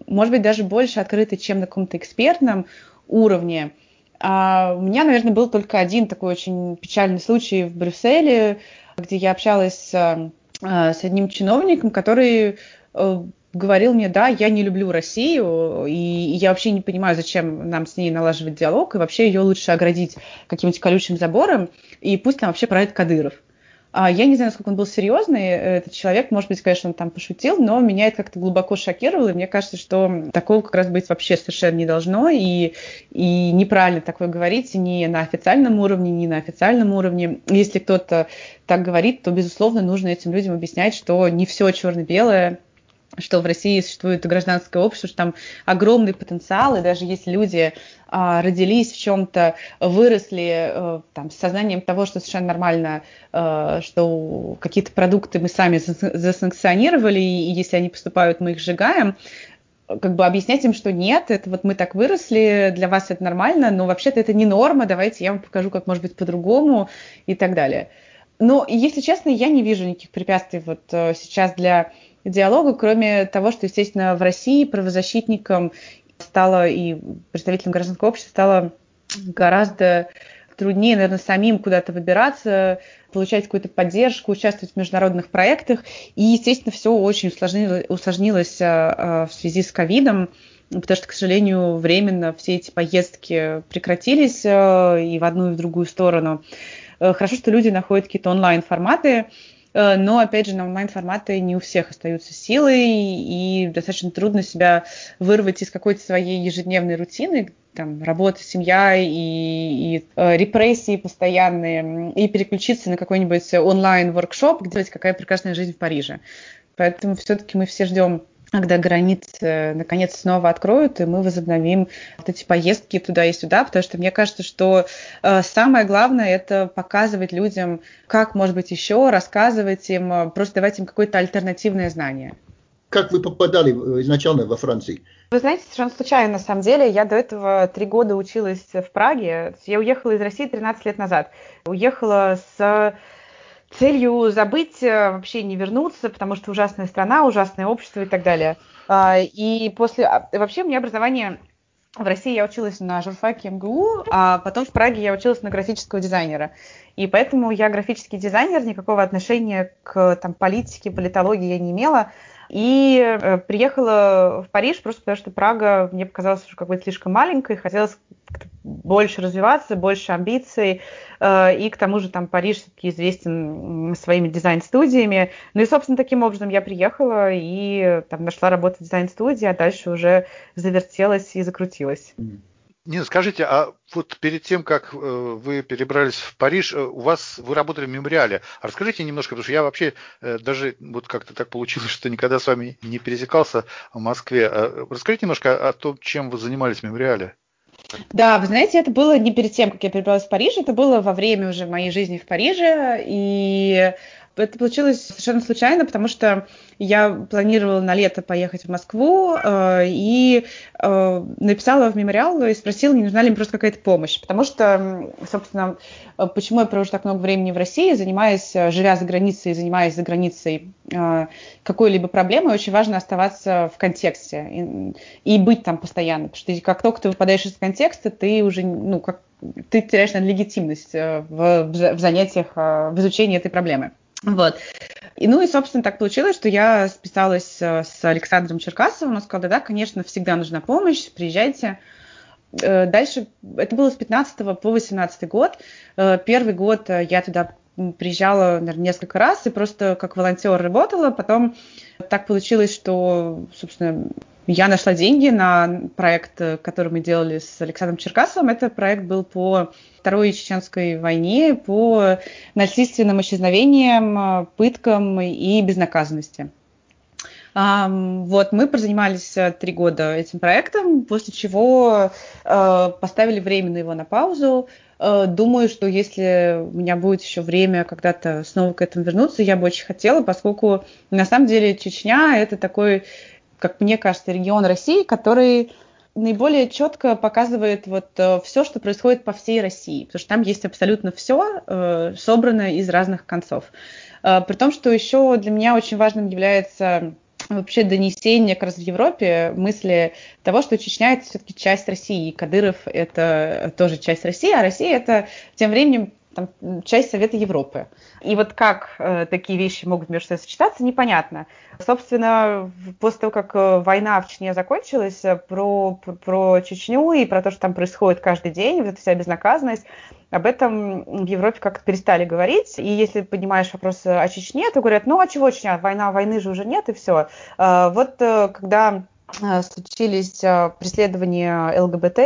может быть, даже больше открыты, чем на каком-то экспертном уровне. А у меня, наверное, был только один такой очень печальный случай в Брюсселе, где я общалась с, э, с одним чиновником, который э, говорил мне, да, я не люблю Россию, и, я вообще не понимаю, зачем нам с ней налаживать диалог, и вообще ее лучше оградить каким-нибудь колючим забором, и пусть там вообще правит Кадыров. А я не знаю, насколько он был серьезный, этот человек, может быть, конечно, он там пошутил, но меня это как-то глубоко шокировало, и мне кажется, что такого как раз быть вообще совершенно не должно, и, и неправильно такое говорить ни на официальном уровне, ни на официальном уровне. Если кто-то так говорит, то, безусловно, нужно этим людям объяснять, что не все черно-белое, что в России существует гражданское общество, что там огромный потенциал, и даже если люди а, родились в чем-то, выросли а, там, с сознанием того, что совершенно нормально, а, что какие-то продукты мы сами засанкционировали, и, если они поступают, мы их сжигаем, как бы объяснять им, что нет, это вот мы так выросли, для вас это нормально, но вообще-то это не норма, давайте я вам покажу, как может быть по-другому и так далее. Но, если честно, я не вижу никаких препятствий вот э, сейчас для диалога, кроме того, что, естественно, в России правозащитникам стало и представителям гражданского общества стало гораздо труднее, наверное, самим куда-то выбираться, получать какую-то поддержку, участвовать в международных проектах. И, естественно, все очень усложнилось, усложнилось а, а, в связи с ковидом, потому что, к сожалению, временно все эти поездки прекратились а, и в одну, и в другую сторону. Э, хорошо, что люди находят какие-то онлайн-форматы, но, опять же, на онлайн-форматы не у всех остаются силы, и достаточно трудно себя вырвать из какой-то своей ежедневной рутины, там, работа, семья и, и э, репрессии постоянные, и переключиться на какой-нибудь онлайн-воркшоп, где какая прекрасная жизнь в Париже. Поэтому все-таки мы все ждем когда границы наконец снова откроют, и мы возобновим вот эти поездки туда и сюда, потому что мне кажется, что э, самое главное это показывать людям, как может быть еще, рассказывать им, э, просто давать им какое-то альтернативное знание. Как вы попадали изначально во Франции? Вы знаете, совершенно случайно, на самом деле. Я до этого три года училась в Праге. Я уехала из России 13 лет назад. Уехала с целью забыть, э, вообще не вернуться, потому что ужасная страна, ужасное общество и так далее. А, и после... А, вообще у меня образование в России я училась на журфаке МГУ, а потом в Праге я училась на графического дизайнера. И поэтому я графический дизайнер, никакого отношения к там, политике, политологии я не имела. И э, приехала в Париж просто потому, что Прага мне показалась уже какой-то слишком маленькой, хотелось больше развиваться, больше амбиций, э, и к тому же там Париж все-таки известен своими дизайн-студиями. Ну и, собственно, таким образом я приехала и там нашла работу в дизайн-студии, а дальше уже завертелась и закрутилась. Нина, скажите, а вот перед тем, как э, вы перебрались в Париж, э, у вас вы работали в мемориале. А расскажите немножко, потому что я вообще даже вот как-то так получилось, что никогда с вами не пересекался в Москве. А расскажите немножко о том, чем вы занимались в мемориале. Да, вы знаете, это было не перед тем, как я перебралась в Париж, это было во время уже моей жизни в Париже, и Это получилось совершенно случайно, потому что я планировала на лето поехать в Москву э, и э, написала в мемориал и спросила, не нужна ли мне просто какая-то помощь. Потому что, собственно, э, почему я провожу так много времени в России, занимаясь, э, живя за границей, занимаясь за границей э, какой-либо проблемой, очень важно оставаться в контексте и, и быть там постоянно. Потому что как только ты выпадаешь из контекста, ты уже, ну, как ты теряешь наверное, легитимность в, в занятиях, в изучении этой проблемы. Вот. И, ну и, собственно, так получилось, что я списалась э, с Александром Черкасовым, он сказал, да, да, конечно, всегда нужна помощь, приезжайте. Э, дальше, это было с 15 по 18 год. Э, первый год я туда приезжала, наверное, несколько раз и просто как волонтер работала. Потом так получилось, что, собственно, я нашла деньги на проект, который мы делали с Александром Черкасовым. Этот проект был по Второй Чеченской войне, по насильственным исчезновениям, пыткам и безнаказанности. Вот, мы прозанимались э, три года этим проектом, после чего э, поставили временно его на паузу. Э, думаю, что если у меня будет еще время когда-то снова к этому вернуться, я бы очень хотела, поскольку на самом деле Чечня это такой как мне кажется, регион России, который наиболее четко показывает вот э, все, что происходит по всей России, потому что там есть абсолютно все э, собрано из разных концов. Э, при том, что еще для меня очень важным является вообще донесение как раз в Европе мысли того, что Чечня это все-таки часть России, и Кадыров это тоже часть России, а Россия это тем временем там, часть Совета Европы. И вот как э, такие вещи могут между собой сочетаться, непонятно. Собственно, после того, как э, война в Чечне закончилась, э, про, про, Чечню и про то, что там происходит каждый день, вот эта вся безнаказанность, об этом в Европе как-то перестали говорить. И если поднимаешь вопрос о Чечне, то говорят, ну а чего Чечня, война, войны же уже нет, и все. Э, вот когда случились преследования ЛГБТ,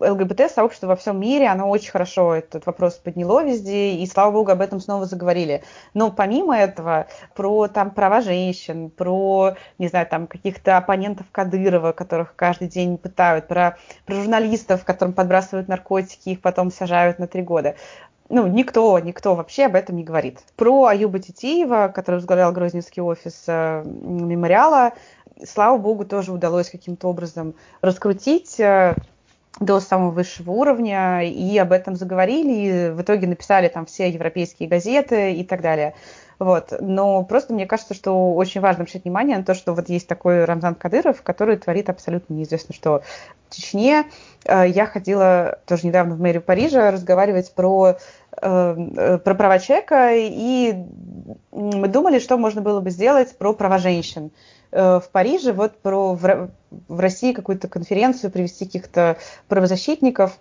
ЛГБТ-сообщество во всем мире, оно очень хорошо этот вопрос подняло везде, и, слава богу, об этом снова заговорили. Но помимо этого, про там права женщин, про, не знаю, там каких-то оппонентов Кадырова, которых каждый день пытают, про, про журналистов, которым подбрасывают наркотики, их потом сажают на три года ну, никто, никто вообще об этом не говорит. Про Аюба Титиева, который возглавлял Грозненский офис э, мемориала, слава богу, тоже удалось каким-то образом раскрутить. Э, до самого высшего уровня, и об этом заговорили, и в итоге написали там все европейские газеты и так далее. Вот. Но просто мне кажется, что очень важно обращать внимание на то, что вот есть такой Рамзан Кадыров, который творит абсолютно неизвестно что в Чечне. Э, я ходила тоже недавно в мэрию Парижа разговаривать про, э, про права человека, и мы думали, что можно было бы сделать про права женщин. Э, в Париже вот про в, России какую-то конференцию привести каких-то правозащитников.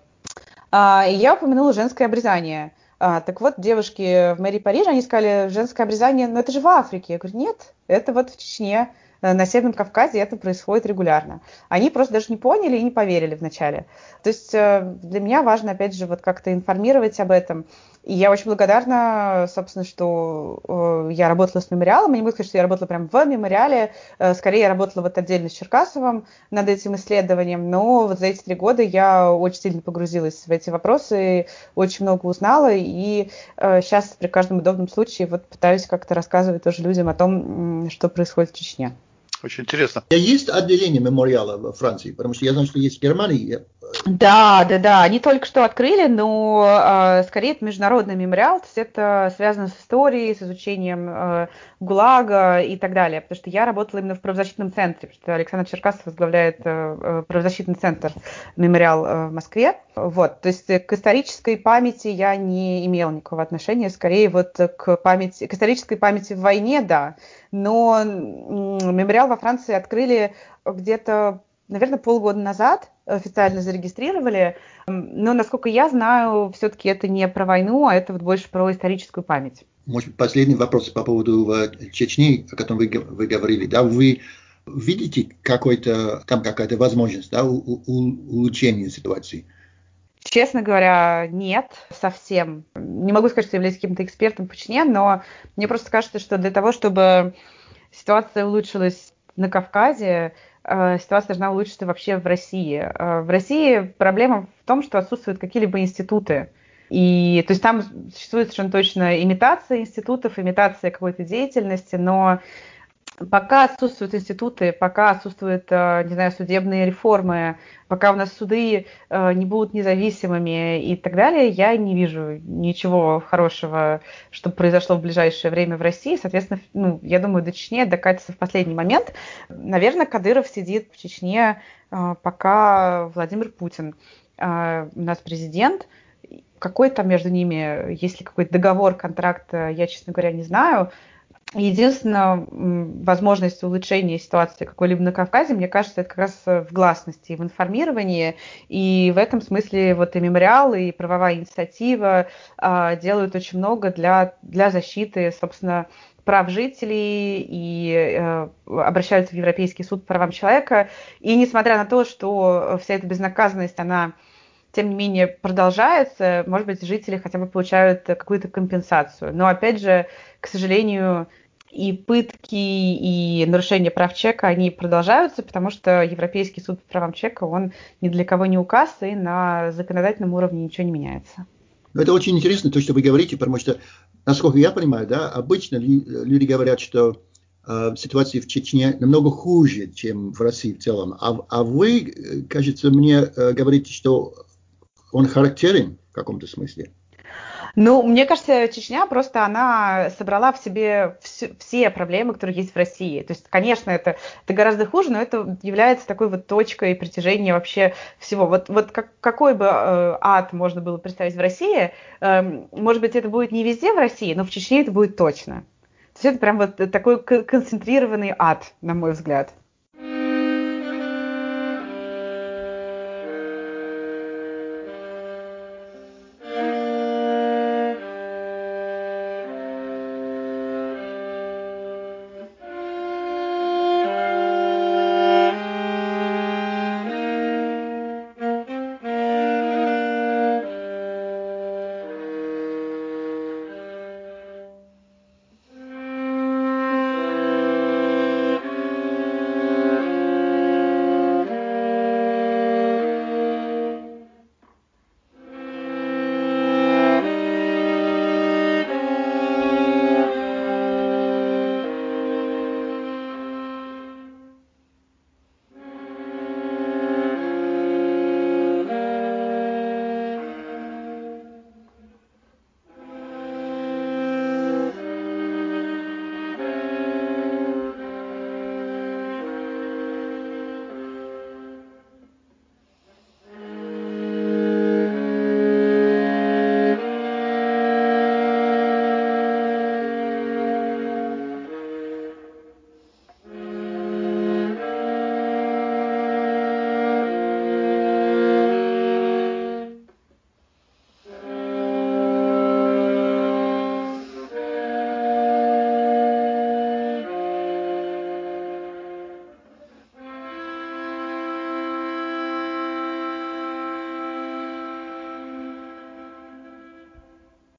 А, и я упомянула женское обрезание. А, так вот, девушки в мэрии Парижа, они сказали, женское обрезание, ну это же в Африке. Я говорю, нет, это вот в Чечне. Э, на Северном Кавказе это происходит регулярно. Они просто даже не поняли и не поверили вначале. То есть э, для меня важно, опять же, вот как-то информировать об этом. И я очень благодарна, собственно, что э, я работала с мемориалом. Я не буду сказать, что я работала прямо в мемориале. Скорее, я работала вот отдельно с Черкасовым над этим исследованием. Но вот за эти три года я очень сильно погрузилась в эти вопросы, очень много узнала. И сейчас при каждом удобном случае вот пытаюсь как-то рассказывать тоже людям о том, что происходит в Чечне. Очень интересно. Есть отделение мемориала во Франции, потому что я знаю, что есть в Германии. Да, да, да. Они только что открыли, но э, скорее это международный мемориал, то есть это связано с историей, с изучением э, ГУЛАГа и так далее. Потому что я работала именно в правозащитном центре, потому что Александр Черкасов возглавляет э, правозащитный центр мемориал э, в Москве. Вот, то есть к исторической памяти я не имела никакого отношения, скорее вот к памяти, к исторической памяти в войне, да. Но мемориал во Франции открыли где-то наверное, полгода назад официально зарегистрировали. Но, насколько я знаю, все-таки это не про войну, а это вот больше про историческую память. Может, последний вопрос по поводу э, Чечни, о котором вы, вы говорили. Да, вы видите какой-то, там какая-то возможность да, у, у, улучшения ситуации? Честно говоря, нет, совсем. Не могу сказать, что являюсь каким-то экспертом по Чечне, но мне просто кажется, что для того, чтобы ситуация улучшилась на Кавказе, Э, ситуация должна улучшиться вообще в России. Э, в России проблема в том, что отсутствуют какие-либо институты. И то есть там существует совершенно точно имитация институтов, имитация какой-то деятельности, но пока отсутствуют институты, пока отсутствуют, э, не знаю, судебные реформы, пока у нас суды э, не будут независимыми и так далее, я не вижу ничего хорошего, что произошло в ближайшее время в России. Соответственно, ну, я думаю, до Чечни докатится в последний момент. Наверное, Кадыров сидит в Чечне, э, пока Владимир Путин у нас президент. Какой там между ними, есть ли какой-то договор, контракт, я, честно говоря, не знаю. Единственная возможность улучшения ситуации какой-либо на Кавказе, мне кажется, это как раз в гласности, в информировании. И в этом смысле вот и мемориал, и правовая инициатива э, делают очень много для, для защиты, собственно, прав жителей и э, обращаются в Европейский суд по правам человека. И несмотря на то, что вся эта безнаказанность, она тем не менее продолжается, может быть, жители хотя бы получают какую-то компенсацию. Но опять же, к сожалению, и пытки, и нарушения прав человека, они продолжаются, потому что Европейский суд по правам человека, он ни для кого не указ, и на законодательном уровне ничего не меняется. Ну, это очень интересно, то, что вы говорите, потому что, насколько я понимаю, да, обычно люди говорят, что э, ситуация в Чечне намного хуже, чем в России в целом. А, а вы, э, кажется, мне э, говорите, что он характерен в каком-то смысле. Ну, мне кажется, Чечня просто она собрала в себе все, все проблемы, которые есть в России. То есть, конечно, это, это гораздо хуже, но это является такой вот точкой притяжения вообще всего. Вот, вот как, какой бы э, ад можно было представить в России, э, может быть, это будет не везде в России, но в Чечне это будет точно. То есть это прям вот такой концентрированный ад, на мой взгляд.